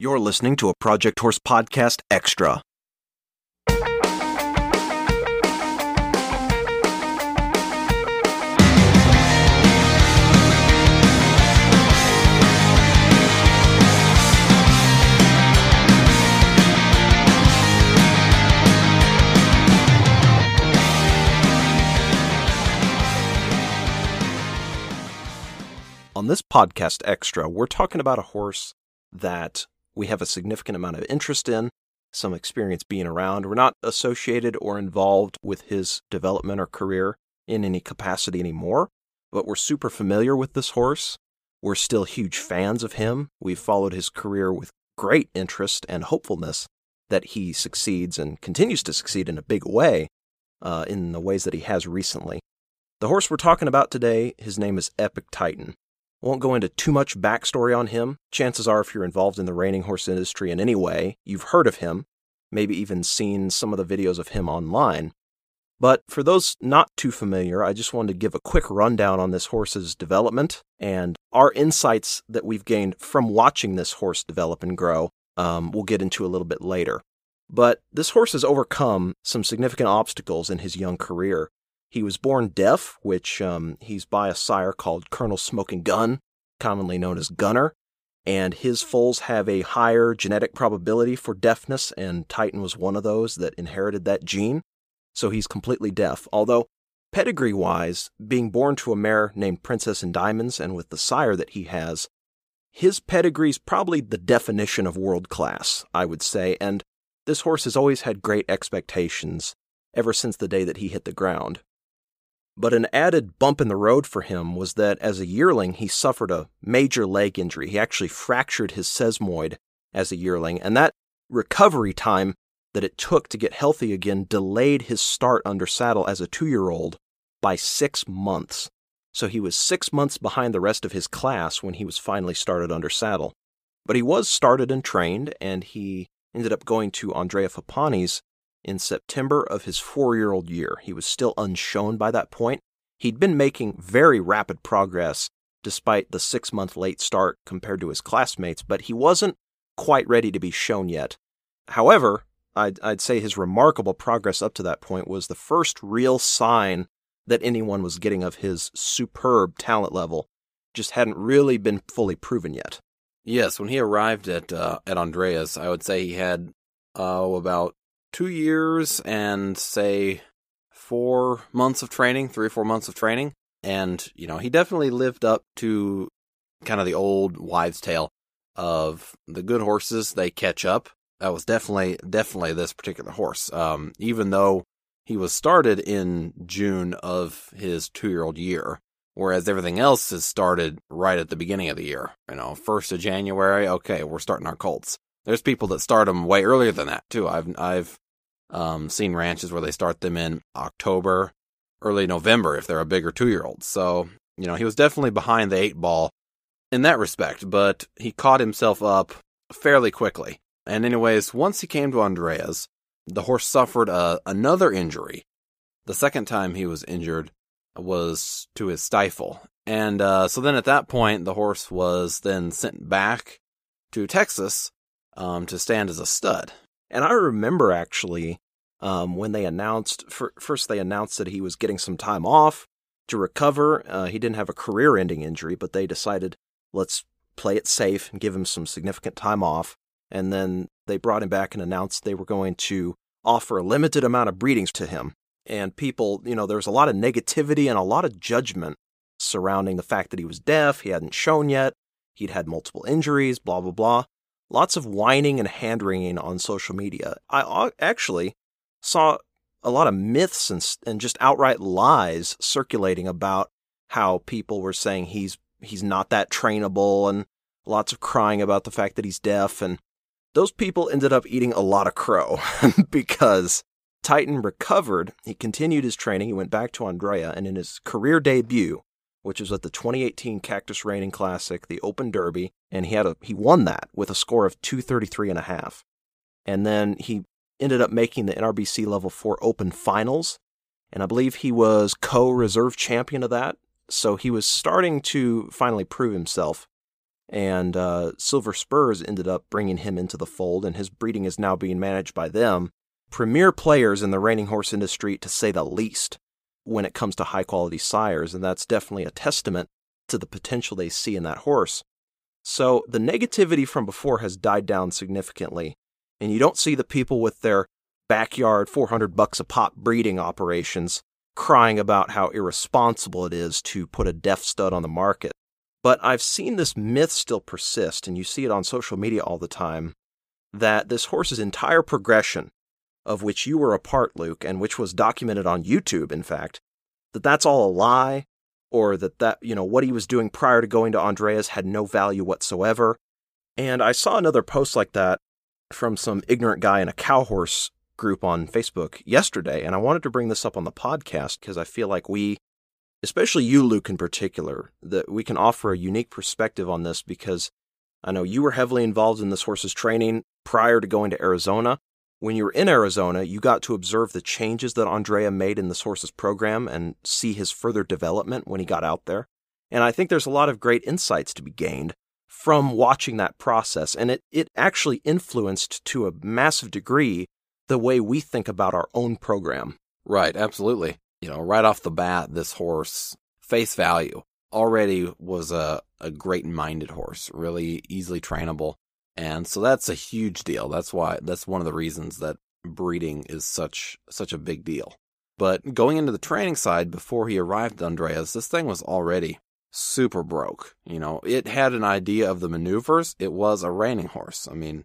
You're listening to a Project Horse Podcast Extra. On this podcast extra, we're talking about a horse that we have a significant amount of interest in, some experience being around. We're not associated or involved with his development or career in any capacity anymore, but we're super familiar with this horse. We're still huge fans of him. We've followed his career with great interest and hopefulness that he succeeds and continues to succeed in a big way uh, in the ways that he has recently. The horse we're talking about today, his name is Epic Titan. Won't go into too much backstory on him. Chances are, if you're involved in the reining horse industry in any way, you've heard of him, maybe even seen some of the videos of him online. But for those not too familiar, I just wanted to give a quick rundown on this horse's development and our insights that we've gained from watching this horse develop and grow. Um, we'll get into a little bit later. But this horse has overcome some significant obstacles in his young career. He was born deaf, which um, he's by a sire called Colonel Smoking Gun, commonly known as Gunner, and his foals have a higher genetic probability for deafness, and Titan was one of those that inherited that gene, so he's completely deaf. Although, pedigree wise, being born to a mare named Princess in Diamonds and with the sire that he has, his pedigree's probably the definition of world class, I would say, and this horse has always had great expectations ever since the day that he hit the ground. But an added bump in the road for him was that as a yearling, he suffered a major leg injury. He actually fractured his sesamoid as a yearling, and that recovery time that it took to get healthy again delayed his start under saddle as a two year old by six months. So he was six months behind the rest of his class when he was finally started under saddle. But he was started and trained, and he ended up going to Andrea Fappani's in September of his four year old year. He was still unshown by that point. He'd been making very rapid progress despite the six month late start compared to his classmates, but he wasn't quite ready to be shown yet. However, I'd, I'd say his remarkable progress up to that point was the first real sign that anyone was getting of his superb talent level. Just hadn't really been fully proven yet. Yes, when he arrived at uh, at Andrea's, I would say he had uh, about two years and say four months of training, three or four months of training. And, you know, he definitely lived up to kind of the old wives' tale of the good horses, they catch up. That was definitely, definitely this particular horse. Um, even though he was started in June of his two year old year, whereas everything else is started right at the beginning of the year. You know, first of January, okay, we're starting our colts. There's people that start them way earlier than that too. I've I've um, seen ranches where they start them in October, early November if they're a bigger two year old. So you know he was definitely behind the eight ball in that respect, but he caught himself up fairly quickly. And anyways, once he came to Andrea's, the horse suffered a, another injury. The second time he was injured was to his stifle. And uh, so then at that point, the horse was then sent back to Texas um, to stand as a stud. And I remember actually um, when they announced, first they announced that he was getting some time off to recover. Uh, he didn't have a career ending injury, but they decided, let's play it safe and give him some significant time off. And then they brought him back and announced they were going to offer a limited amount of breedings to him. And people, you know, there was a lot of negativity and a lot of judgment surrounding the fact that he was deaf, he hadn't shown yet, he'd had multiple injuries, blah, blah, blah lots of whining and hand wringing on social media. I actually saw a lot of myths and, and just outright lies circulating about how people were saying he's he's not that trainable and lots of crying about the fact that he's deaf and those people ended up eating a lot of crow because Titan recovered. He continued his training. He went back to Andrea and in his career debut, which was at the 2018 Cactus Reining Classic, the Open Derby, and he had a he won that with a score of 233 and a half. And then he ended up making the NRBC level 4 Open Finals, and I believe he was co-reserve champion of that. So he was starting to finally prove himself. And uh, Silver Spurs ended up bringing him into the fold, and his breeding is now being managed by them. Premier players in the reining horse industry, to say the least, when it comes to high quality sires, and that's definitely a testament to the potential they see in that horse. So the negativity from before has died down significantly, and you don't see the people with their backyard 400 bucks a pop breeding operations crying about how irresponsible it is to put a deaf stud on the market. But I've seen this myth still persist, and you see it on social media all the time, that this horse's entire progression, of which you were a part, Luke, and which was documented on YouTube, in fact, that that's all a lie, or that that, you know, what he was doing prior to going to Andreas had no value whatsoever. And I saw another post like that from some ignorant guy in a cow horse group on Facebook yesterday, and I wanted to bring this up on the podcast because I feel like we, especially you, Luke, in particular, that we can offer a unique perspective on this because I know you were heavily involved in this horse's training prior to going to Arizona. When you were in Arizona, you got to observe the changes that Andrea made in the horse's program and see his further development when he got out there. And I think there's a lot of great insights to be gained from watching that process. And it, it actually influenced to a massive degree the way we think about our own program. Right, absolutely. You know, right off the bat, this horse, face value, already was a, a great minded horse, really easily trainable. And so that's a huge deal. That's why, that's one of the reasons that breeding is such, such a big deal. But going into the training side, before he arrived at Andreas, this thing was already super broke. You know, it had an idea of the maneuvers. It was a reining horse. I mean,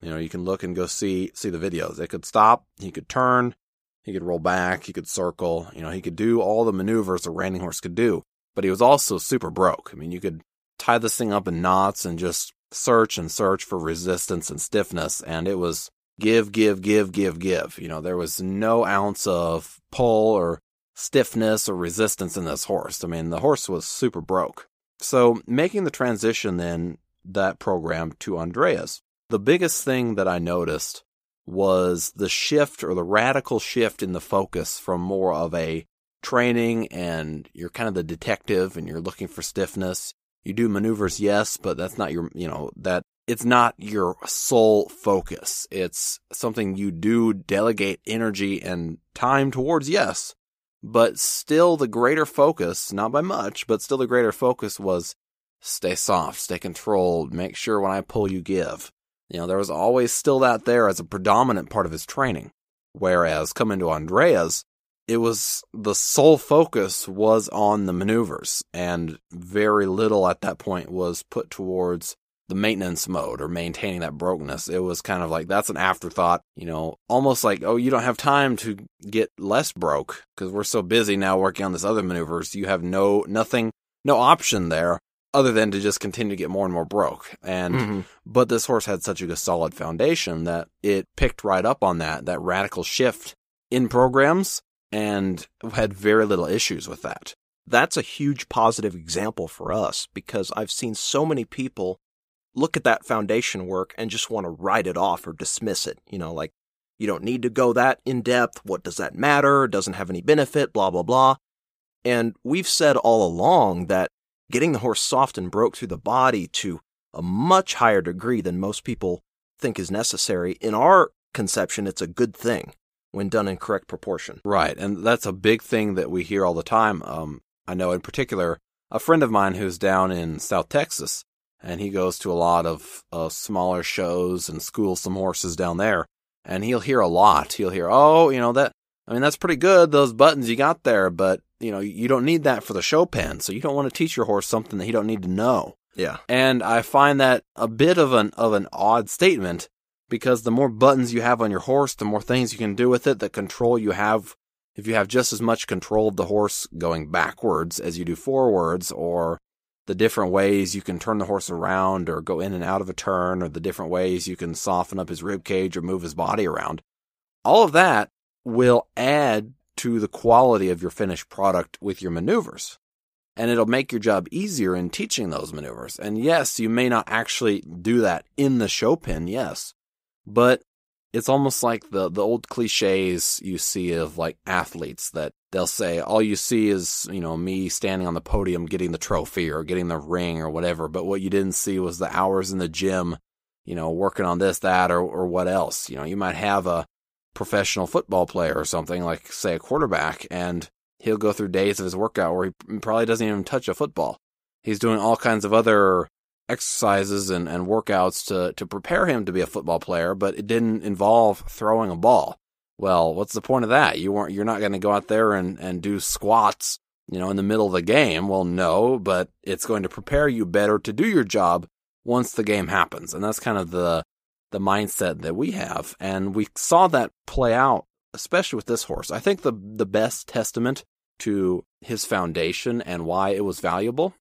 you know, you can look and go see see the videos. It could stop, he could turn, he could roll back, he could circle, you know, he could do all the maneuvers a reining horse could do. But he was also super broke. I mean, you could tie this thing up in knots and just search and search for resistance and stiffness, and it was give, give, give, give, give. You know, there was no ounce of pull or stiffness or resistance in this horse. I mean, the horse was super broke. So making the transition then that program to Andreas, the biggest thing that I noticed was the shift or the radical shift in the focus from more of a training and you're kind of the detective and you're looking for stiffness. You do maneuvers, yes, but that's not your, you know, that it's not your sole focus. It's something you do delegate energy and time towards, yes. But still the greater focus, not by much, but still the greater focus was stay soft, stay controlled, make sure when I pull you give. You know, there was always still that there as a predominant part of his training. Whereas coming to Andreas, it was the sole focus was on the maneuvers and very little at that point was put towards the maintenance mode or maintaining that brokenness. It was kind of like that's an afterthought, you know, almost like, oh, you don't have time to get less broke because we're so busy now working on this other maneuvers. You have no, nothing, no option there other than to just continue to get more and more broke. And mm-hmm. but this horse had such a solid foundation that it picked right up on that that radical shift in programs and had very little issues with that. That's a huge positive example for us because I've seen so many people look at that foundation work and just want to write it off or dismiss it. You know, like you don't need to go that in depth. What does that matter? It doesn't have any benefit, blah, blah, blah. And we've said all along that getting the horse soft and broke through the body to a much higher degree than most people think is necessary. In our conception, it's a good thing when done in correct proportion. Right. And that's a big thing that we hear all the time. Um, I know in particular, a friend of mine who's down in South Texas, and he goes to a lot of uh, smaller shows and schools some horses down there. And he'll hear a lot. He'll hear, oh, you know, that, I mean, that's pretty good, those buttons you got there, but you know, you don't need that for the show pen. So you don't want to teach your horse something that he don't need to know. Yeah. And I find that a bit of an of an odd statement because the more buttons you have on your horse, the more things you can do with it, the control you have if you have just as much control of the horse going backwards as you do forwards or the different ways you can turn the horse around or go in and out of a turn or the different ways you can soften up his rib cage or move his body around. All of that will add to the quality of your finished product with your maneuvers. And it'll make your job easier in teaching those maneuvers. And yes, you may not actually do that in the show pen, yes. But it's almost like the the old cliches you see of like athletes that they'll say all you see is you know me standing on the podium getting the trophy or getting the ring or whatever but what you didn't see was the hours in the gym you know working on this that or or what else. You know you might have a professional football player or something like say a quarterback and he'll go through days of his workout where he probably doesn't even touch a football. He's doing all kinds of other exercises and, and workouts to, to prepare him to be a football player, but it didn't involve throwing a ball. Well, what's the point of that? You weren't, you're not going to go out there and, and do squats, you know, in the middle of the game. Well, no, but it's going to prepare you better to do your job once the game happens. And that's kind of the, the mindset that we have. And we saw that play out, especially with this horse. I think the, the best testament to his foundation and why it was valuable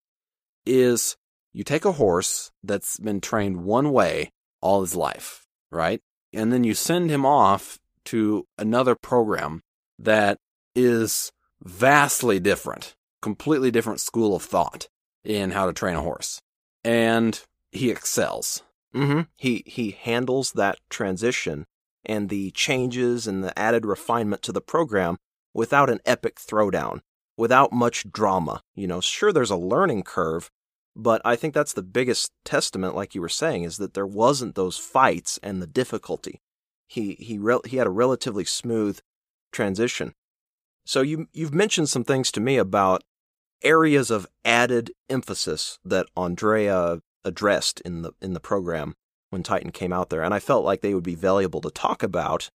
is you take a horse that's been trained one way all his life, right? And then you send him off to another program that is vastly different, completely different school of thought in how to train a horse. And he excels. Mm-hmm. He he handles that transition and the changes and the added refinement to the program without an epic throwdown, without much drama. You know, sure there's a learning curve, but I think that's the biggest testament, like you were saying, is that there wasn't those fights and the difficulty. He he re- he had a relatively smooth transition. So you you've mentioned some things to me about areas of added emphasis that Andrea addressed in the in the program when Titan came out there, and I felt like they would be valuable to talk about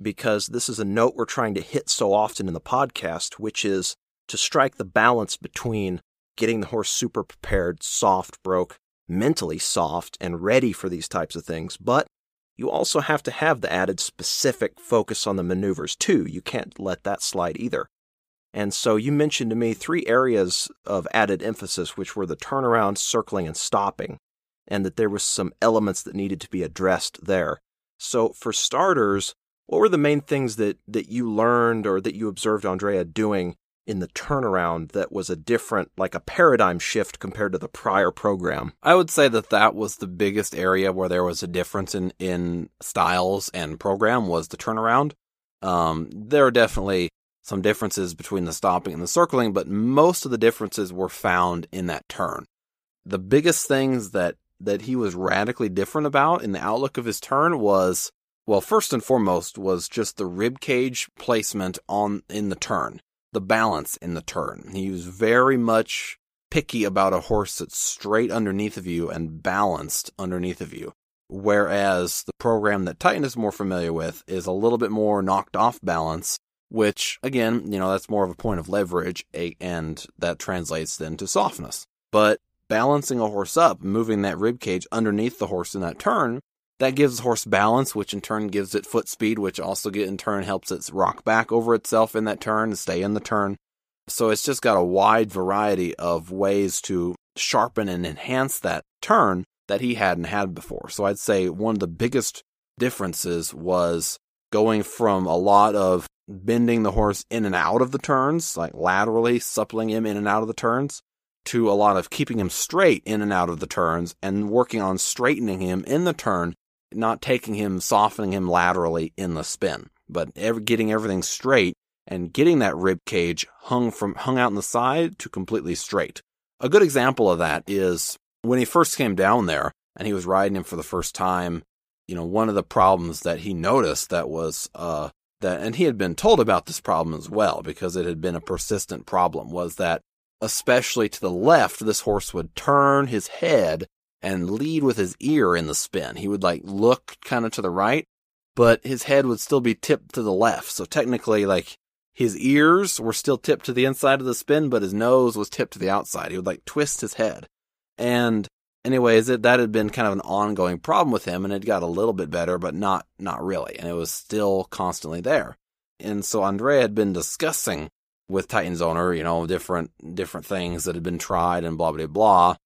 because this is a note we're trying to hit so often in the podcast, which is to strike the balance between getting the horse super prepared, soft broke, mentally soft, and ready for these types of things. But you also have to have the added specific focus on the maneuvers, too. You can't let that slide either. And so you mentioned to me three areas of added emphasis, which were the turnaround, circling, and stopping, and that there was some elements that needed to be addressed there. So for starters, what were the main things that, that you learned or that you observed Andrea doing in the turnaround that was a different, like a paradigm shift compared to the prior program? I would say that that was the biggest area where there was a difference in, in styles and program was the turnaround. Um, there are definitely some differences between the stopping and the circling, but most of the differences were found in that turn. The biggest things that, that he was radically different about in the outlook of his turn was, well, first and foremost was just the rib cage placement on, in the turn the balance in the turn. He was very much picky about a horse that's straight underneath of you and balanced underneath of you. Whereas the program that Titan is more familiar with is a little bit more knocked off balance, which again, you know, that's more of a point of leverage and that translates then to softness. But balancing a horse up, moving that rib cage underneath the horse in that turn that gives horse balance, which in turn gives it foot speed, which also get, in turn helps it rock back over itself in that turn and stay in the turn. So it's just got a wide variety of ways to sharpen and enhance that turn that he hadn't had before. So I'd say one of the biggest differences was going from a lot of bending the horse in and out of the turns, like laterally suppling him in and out of the turns, to a lot of keeping him straight in and out of the turns and working on straightening him in the turn not taking him, softening him laterally in the spin, but ever getting everything straight and getting that rib cage hung from hung out on the side to completely straight. A good example of that is when he first came down there and he was riding him for the first time. You know, one of the problems that he noticed that was uh that, and he had been told about this problem as well because it had been a persistent problem was that especially to the left, this horse would turn his head and lead with his ear in the spin. He would like look kind of to the right, but his head would still be tipped to the left. So technically, like his ears were still tipped to the inside of the spin, but his nose was tipped to the outside. He would like twist his head. And anyways, it, that had been kind of an ongoing problem with him and it got a little bit better, but not, not really. And it was still constantly there. And so Andrea had been discussing with Titan's owner, you know, different, different things that had been tried and blah, blah, blah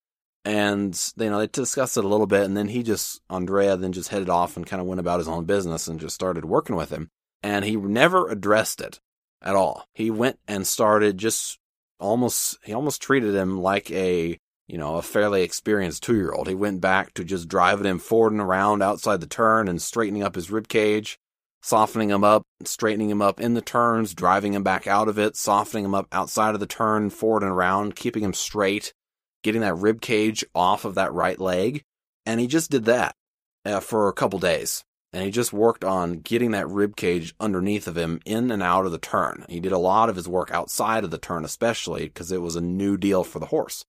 and you know they discussed it a little bit and then he just andrea then just headed off and kind of went about his own business and just started working with him and he never addressed it at all he went and started just almost he almost treated him like a you know, a fairly experienced two year old. He went back to just driving him forward and around outside the turn and straightening up his rib cage, softening him up, straightening him up in the turns, driving him back out of it, softening him up outside of the turn, forward and around, keeping him straight, getting that rib cage off of that right leg. And he just did that uh, for a couple days. And he just worked on getting that rib cage underneath of him in and out of the turn. He did a lot of his work outside of the turn, especially because it was a new deal for the horse.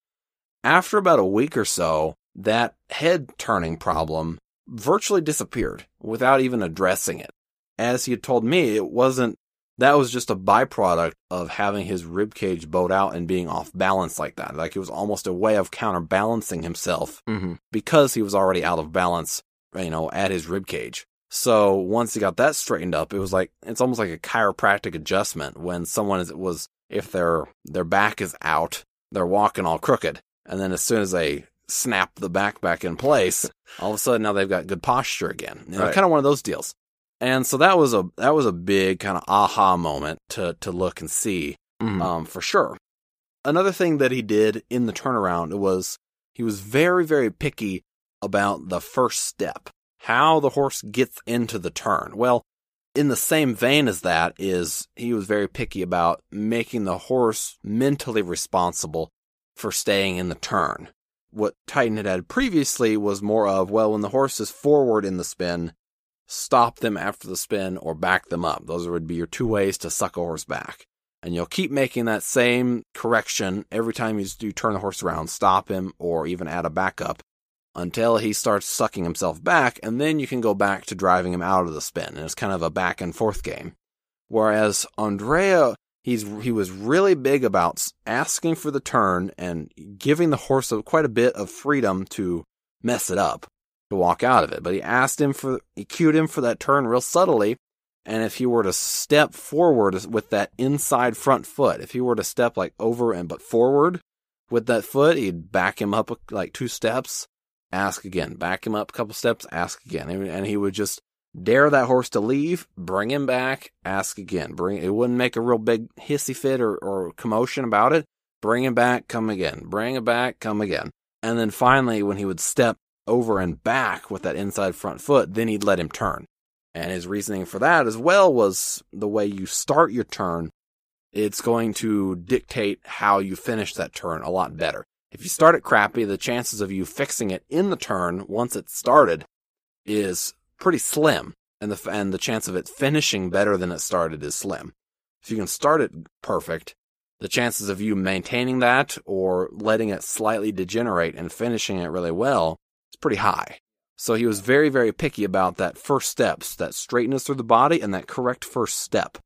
After about a week or so, that head turning problem virtually disappeared without even addressing it. As he had told me, it wasn't, that was just a byproduct of having his rib cage bowed out and being off balance like that. Like it was almost a way of counterbalancing himself Mm-hmm. because he was already out of balance, you know, at his rib cage. So once he got that straightened up, it was like it's almost like a chiropractic adjustment when someone is, was if their their back is out, they're walking all crooked, and then as soon as they snap the back back in place, all of a sudden now they've got good posture again. You know, Right. kind of one of those deals. And so that was a that was a big kind of aha moment to to look and see Mhm. um, for sure. Another thing that he did in the turnaround was he was very, very picky about the first step, how the horse gets into the turn. Well, in the same vein as that is he was very picky about making the horse mentally responsible for staying in the turn. What Titan had had previously was more of, well, when the horse is forward in the spin, stop them after the spin or back them up. Those would be your two ways to suck a horse back and you'll keep making that same correction every time you, you turn the horse around, stop him, or even add a backup until he starts sucking himself back, and then you can go back to driving him out of the spin. And it's kind of a back and forth game. Whereas Andrea, he's he was really big about asking for the turn and giving the horse quite a bit of freedom to mess it up, to walk out of it. But he asked him for, he cued him for that turn real subtly, and if he were to step forward with that inside front foot, if he were to step like over and but forward with that foot, he'd back him up like two steps, ask again, back him up a couple steps, ask again. And he would just dare that horse to leave, bring him back, ask again. Bring it wouldn't make a real big hissy fit or, or commotion about it. Bring him back, come again. Bring him back, come again. And then finally, when he would step over and back with that inside front foot, then he'd let him turn. And his reasoning for that as well was the way you start your turn, it's going to dictate how you finish that turn a lot better. If you start it crappy, the chances of you fixing it in the turn once it's started is pretty slim. And the, and the chance of it finishing better than it started is slim. If you can start it perfect, the chances of you maintaining that or letting it slightly degenerate and finishing it really well pretty high. So he was very, very picky about that first steps, that straightness through the body and that correct first step.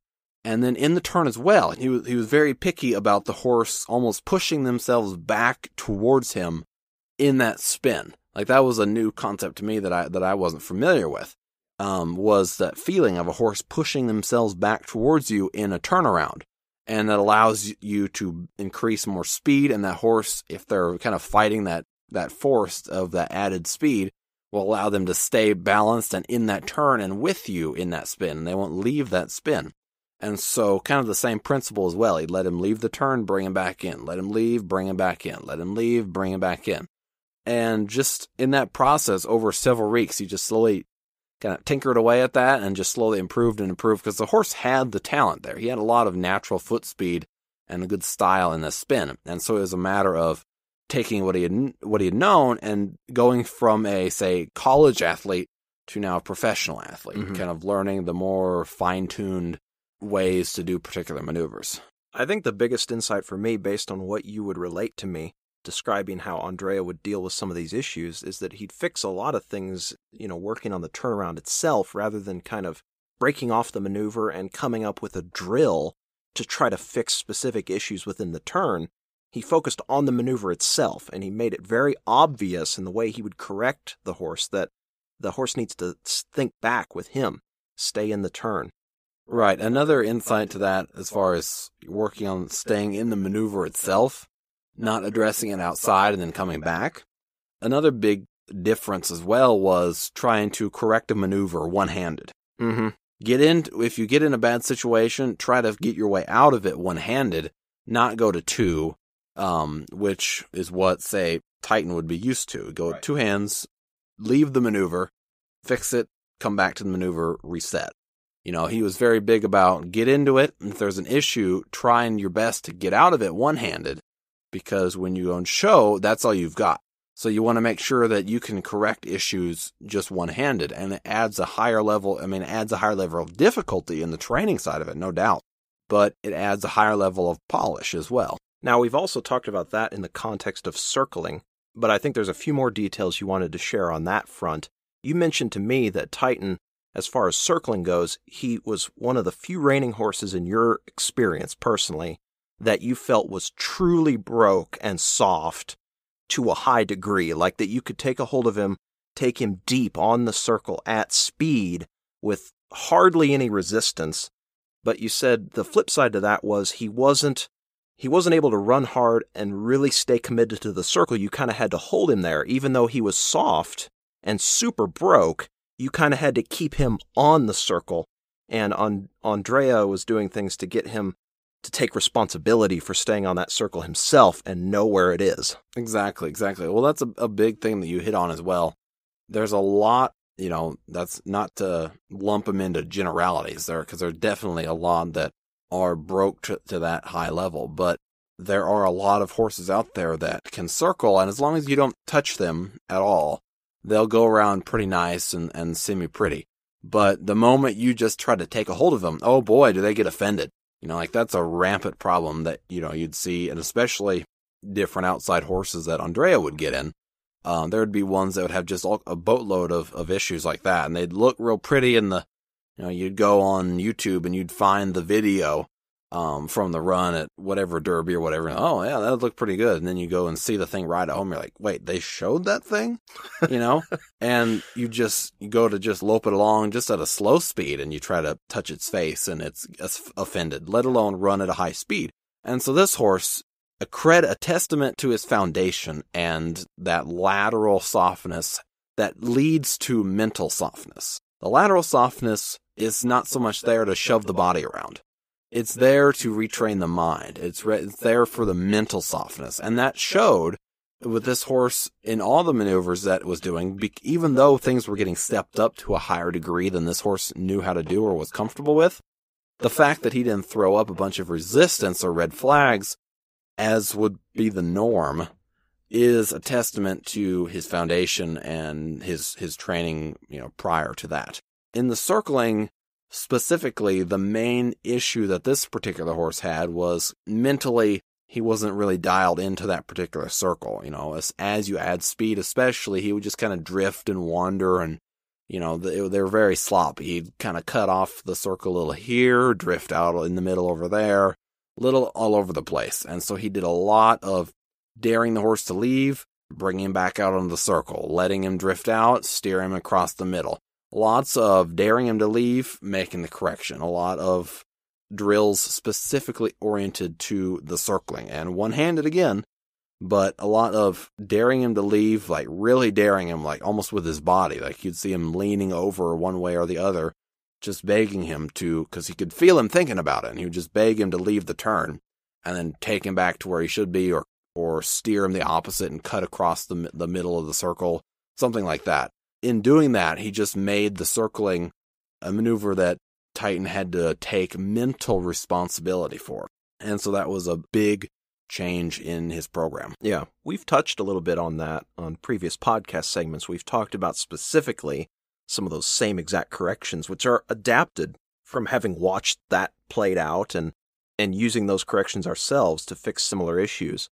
And then in the turn as well, he was, he was very picky about the horse almost pushing themselves back towards him in that spin. Like that was a new concept to me that I, that I wasn't familiar with. Um, was that feeling of a horse pushing themselves back towards you in a turnaround. And that allows you to increase more speed and that horse, if they're kind of fighting that, that force of that added speed, will allow them to stay balanced and in that turn and with you in that spin. They won't leave that spin. And so, kind of the same principle as well. He'd let him leave the turn, bring him back in. Let him leave, bring him back in. Let him leave, bring him back in. And just in that process, over several weeks, he just slowly kind of tinkered away at that and just slowly improved and improved because the horse had the talent there. He had a lot of natural foot speed and a good style in the spin. And so it was a matter of taking what he had what he had known and going from a say college athlete to now a professional athlete, Mhm. kind of learning the more fine-tuned ways to do particular maneuvers. I think the biggest insight for me, based on what you would relate to me, describing how Andrea would deal with some of these issues, is that he'd fix a lot of things, you know, working on the turnaround itself rather than kind of breaking off the maneuver and coming up with a drill to try to fix specific issues within the turn. He focused on the maneuver itself and he made it very obvious in the way he would correct the horse that the horse needs to think back with him, stay in the turn. Right. Another insight to that, as far as working on staying in the maneuver itself, not addressing it outside and then coming back. Another big difference as well was trying to correct a maneuver one handed. Mm-hmm. Get in, if you get in a bad situation, try to get your way out of it one handed, not go to two um, which is what, say, Titan would be used to. Go Right. two hands, leave the maneuver, fix it, come back to the maneuver, reset. You know, he was very big about get into it. and If there's an issue, trying your best to get out of it one handed, because when you go and show, that's all you've got. So you want to make sure that you can correct issues just one handed, and it adds a higher level. I mean, it adds a higher level of difficulty in the training side of it, no doubt, but it adds a higher level of polish as well. Now, we've also talked about that in the context of circling, but I think there's a few more details you wanted to share on that front. You mentioned to me that Titan, as far as circling goes, he was one of the few reining horses in your experience personally that you felt was truly broke and soft to a high degree, like that you could take a hold of him, take him deep on the circle at speed with hardly any resistance. But you said the flip side to that was he wasn't he wasn't able to run hard and really stay committed to the circle. You kind of had to hold him there, even though he was soft and super broke. You kind of had to keep him on the circle. And on, Andrea was doing things to get him to take responsibility for staying on that circle himself and know where it is. Exactly, exactly. Well, that's a, a big thing that you hit on as well. There's a lot, you know, that's not to lump them into generalities there, because there's definitely a lot that are broke to, to that high level, but there are a lot of horses out there that can circle, and as long as you don't touch them at all, they'll go around pretty nice and, and semi pretty. But the moment you just try to take a hold of them, oh boy, do they get offended. You know, like that's a rampant problem that, you know, you'd see, and especially different outside horses that Andrea would get in. Um, there would be ones that would have just all, a boatload of, of issues like that, and they'd look real pretty in the, you know, you'd go on YouTube and you'd find the video, um, from the run at whatever derby or whatever. and, oh yeah, that would look pretty good. And then you go and see the thing right at home. You're like, wait, they showed that thing, you know? and you just, you go to just lope it along just at a slow speed and you try to touch its face and it's, it's offended, let alone run at a high speed. And so this horse, a cred, a testament to his foundation and that lateral softness that leads to mental softness. The lateral softness is not so much there to shove the body around. It's there to retrain the mind. It's, re- it's there for the mental softness. And that showed with this horse in all the maneuvers that it was doing, be- even though things were getting stepped up to a higher degree than this horse knew how to do or was comfortable with. The fact that he didn't throw up a bunch of resistance or red flags, as would be the norm, is a testament to his foundation and his his training, you know, prior to that. In the circling, specifically, the main issue that this particular horse had was mentally he wasn't really dialed into that particular circle. You know, as, as you add speed, especially, he would just kind of drift and wander and, you know, they, they were very sloppy. He'd kind of cut off the circle a little here, drift out in the middle over there, little all over the place. And so he did a lot of daring the horse to leave, bringing him back out on the circle, letting him drift out, steer him across the middle. Lots of daring him to leave, making the correction. A lot of drills specifically oriented to the circling and one handed again, but a lot of daring him to leave, like really daring him, like almost with his body. Like you'd see him leaning over one way or the other, just begging him to, because he could feel him thinking about it, and he would just beg him to leave the turn and then take him back to where he should be or or steer him the opposite and cut across the the middle of the circle, something like that. In doing that, he just made the circling a maneuver that Titan had to take mental responsibility for. And so that was a big change in his program. Yeah, we've touched a little bit on that on previous podcast segments. We've talked about specifically some of those same exact corrections, which are adapted from having watched that played out and, and using those corrections ourselves to fix similar issues.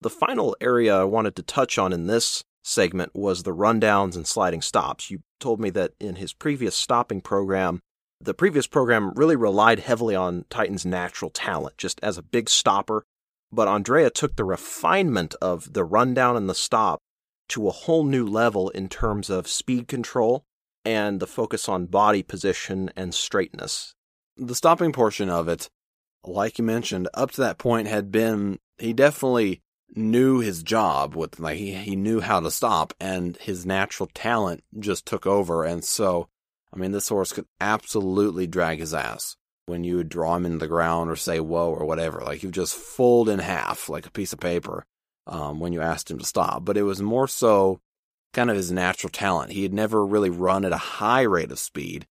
The final area I wanted to touch on in this segment was the rundowns and sliding stops. You told me that in his previous stopping program, the previous program really relied heavily on Titan's natural talent, just as a big stopper. But Andrea took the refinement of the rundown and the stop to a whole new level in terms of speed control and the focus on body position and straightness. The stopping portion of it, like you mentioned, up to that point had been he definitely knew his job with like he, he knew how to stop and his natural talent just took over and so I mean this horse could absolutely drag his ass. when you would draw him into the ground or say whoa or whatever. Like you just fold in half like a piece of paper um, when you asked him to stop. But it was more so kind of his natural talent. He had never really run at a high rate of speed,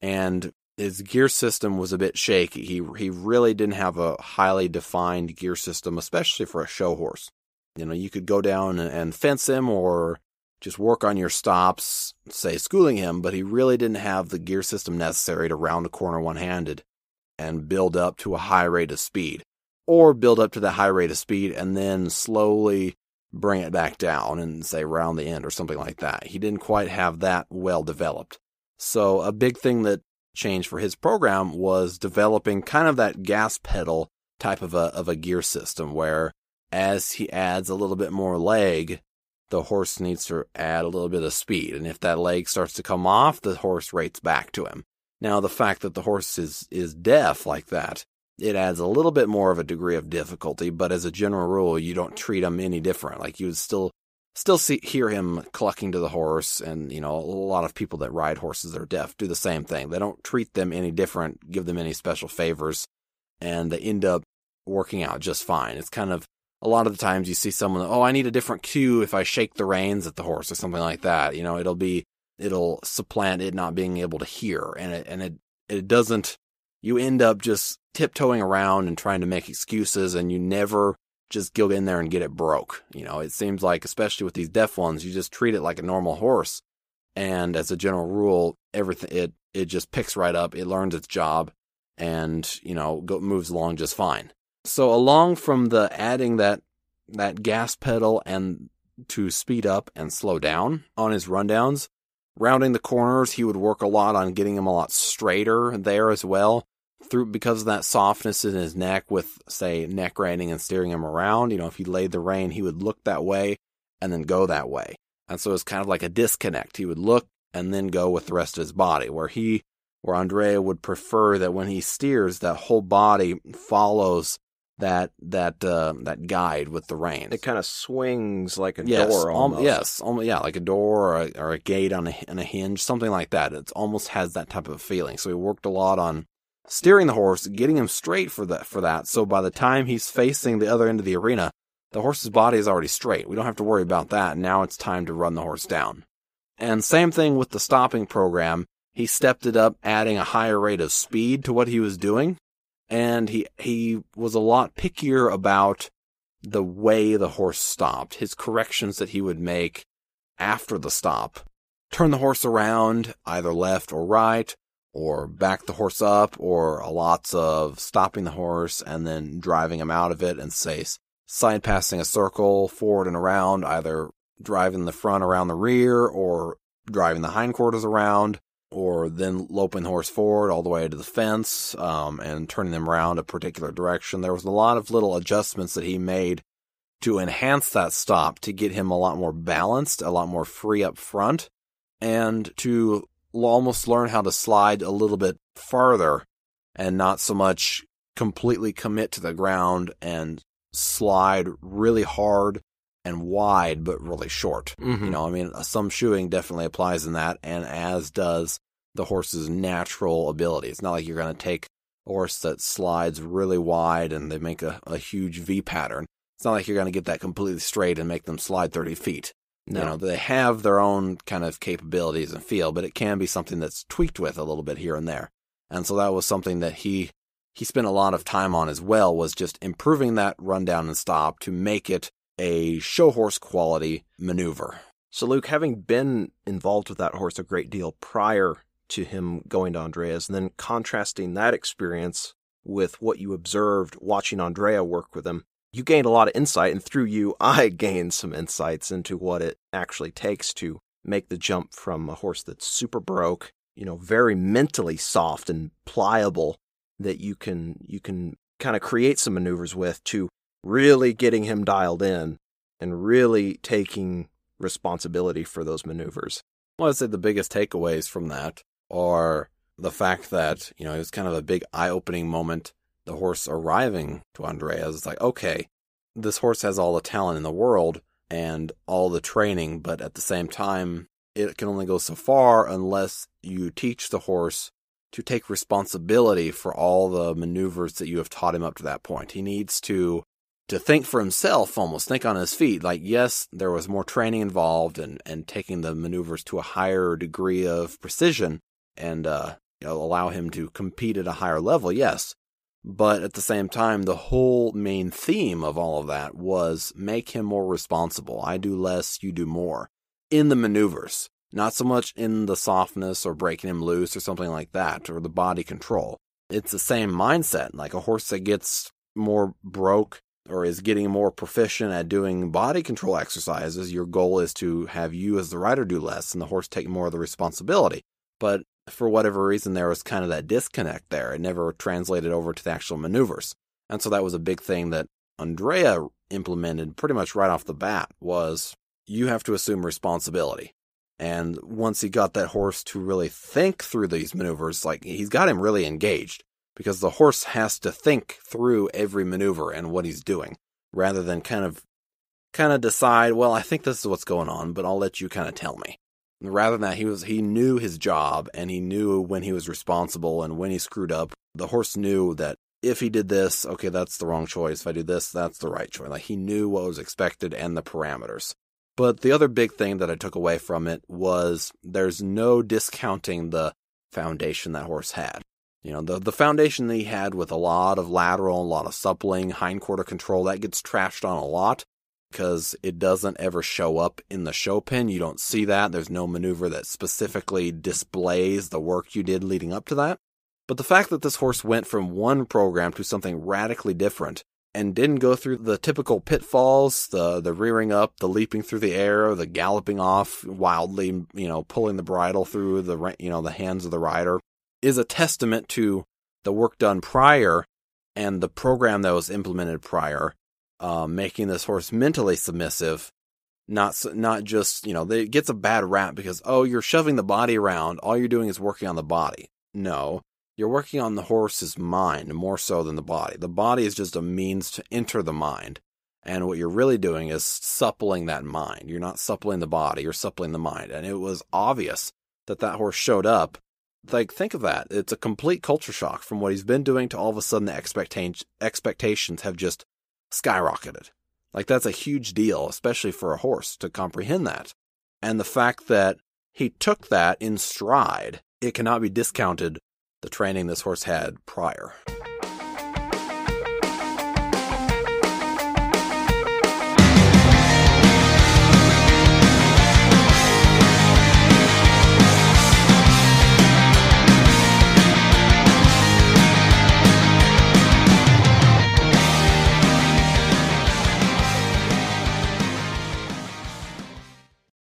and his gear system was a bit shaky. He he really didn't have a highly defined gear system, especially for a show horse. You know, you could go down and fence him or just work on your stops, say schooling him, but he really didn't have the gear system necessary to round a corner one handed and build up to a high rate of speed. Or build up to that high rate of speed and then slowly bring it back down and say round the end or something like that. He didn't quite have that well developed. So a big thing that changed for his program was developing kind of that gas pedal type of a of a gear system where as he adds a little bit more leg, the horse needs to add a little bit of speed. And if that leg starts to come off, the horse rates back to him. Now, the fact that the horse is, is deaf like that, it adds a little bit more of a degree of difficulty, but as a general rule, you don't treat him any different. Like you would still, still see, hear him clucking to the horse. And, you know, a lot of people that ride horses that are deaf do the same thing. They don't treat them any different, give them any special favors, and they end up working out just fine. It's kind of a lot of the times you see someone, oh, I need a different cue if I shake the reins at the horse or something like that. You know, it'll be, it'll supplant it not being able to hear. And it, and it, it doesn't, you end up just tiptoeing around and trying to make excuses and you never just go in there and get it broke. You know, it seems like, especially with these deaf ones, you just treat it like a normal horse. And as a general rule, everything, it, it just picks right up. It learns its job and, you know, go, moves along just fine. So along from the adding that that gas pedal and to speed up and slow down on his rundowns, rounding the corners, he would work a lot on getting him a lot straighter there as well. Through because of that softness in his neck with say neck reining and steering him around, you know, if he laid the rein, he would look that way and then go that way. And so it's kind of like a disconnect. He would look and then go with the rest of his body, where he where Andrea would prefer that when he steers, that whole body follows that that uh, that guide with the reins. It kind of swings like a yes, door almost. Um, yes, almost, yeah, like a door or a, or a gate on a, on a hinge, something like that. It almost has that type of feeling. So he worked a lot on steering the horse, getting him straight for that for that. So by the time he's facing the other end of the arena, the horse's body is already straight. We don't have to worry about that. Now it's time to run the horse down. And same thing with the stopping program. He stepped it up, adding a higher rate of speed to what he was doing and he he was a lot pickier about the way the horse stopped, his corrections that he would make after the stop. Turn the horse around, either left or right, or back the horse up, or lots of stopping the horse and then driving him out of it and say side passing a circle forward and around, either driving the front around the rear or driving the hindquarters around, or then loping the horse forward all the way to the fence um, and turning them around a particular direction. There was a lot of little adjustments that he made to enhance that stop to get him a lot more balanced, a lot more free up front, and to almost learn how to slide a little bit farther and not so much completely commit to the ground and slide really hard and wide but really short. Mm-hmm. You know, I mean, some shoeing definitely applies in that, and as does the horse's natural ability. It's not like you're going to take a horse that slides really wide and they make a, a huge V pattern. It's not like you're going to get that completely straight and make them slide 30 feet. No. You know, they have their own kind of capabilities and feel, but it can be something that's tweaked with a little bit here and there. And so that was something that he he spent a lot of time on as well was just improving that rundown and stop to make it a show horse quality maneuver. So, Luke, having been involved with that horse a great deal prior to him going to Andrea's, and then contrasting that experience with what you observed watching Andrea work with him, you gained a lot of insight, and through you, I gained some insights into what it actually takes to make the jump from a horse that's super broke, you know, very mentally soft and pliable that you can you can kind of create some maneuvers with to really getting him dialed in and really taking responsibility for those maneuvers. Well, I'd say the biggest takeaways from that are the fact that, you know, it was kind of a big eye opening moment. The horse arriving to Andreas, it's like, okay, this horse has all the talent in the world and all the training, but at the same time, it can only go so far unless you teach the horse to take responsibility for all the maneuvers that you have taught him up to that point. He needs to to think for himself almost think on his feet like yes there was more training involved and and taking the maneuvers to a higher degree of precision and uh you know, allow him to compete at a higher level yes but at the same time the whole main theme of all of that was make him more responsible i do less you do more in the maneuvers not so much in the softness or breaking him loose or something like that, or the body control. It's the same mindset. Like a horse that gets more broke or is getting more proficient at doing body control exercises, your goal is to have you as the rider do less and the horse take more of the responsibility. But for whatever reason, there was kind of that disconnect there. It never translated over to the actual maneuvers. And so that was a big thing that Andrea implemented pretty much right off the bat was you have to assume responsibility. And once he got that horse to really think through these maneuvers, like he's got him really engaged because the horse has to think through every maneuver and what he's doing rather than kind of kind of decide, well, I think this is what's going on, but I'll let you kind of tell me. Rather than that, he was he knew his job and he knew when he was responsible and when he screwed up. The horse knew that if he did this, okay, that's the wrong choice. If I do this, that's the right choice. Like he knew what was expected and the parameters. But the other big thing that I took away from it was there's no discounting the foundation that horse had. You know, the, the foundation that he had with a lot of lateral, a lot of suppling, hindquarter control, that gets trashed on a lot because it doesn't ever show up in the show pen. You don't see that. There's no maneuver that specifically displays the work you did leading up to that. But the fact that this horse went from one program to something radically different and didn't go through the typical pitfalls, the the rearing up, the leaping through the air, the galloping off wildly, you know, pulling the bridle through the you know the hands of the rider, is a testament to the work done prior and the program that was implemented prior, uh, making this horse mentally submissive. Not not just you know it gets a bad rap because oh you're shoving the body around, all you're doing is working on the body. No, you're working on the horse's mind more so than the body. The body is just a means to enter the mind. And what you're really doing is suppling that mind. You're not suppling the body, you're suppling the mind. And it was obvious that that horse showed up. Like, think of that. It's a complete culture shock from what he's been doing to all of a sudden the expecta- expectations have just skyrocketed. Like, that's a huge deal, especially for a horse to comprehend that. And the fact that he took that in stride, it cannot be discounted the training this horse had prior.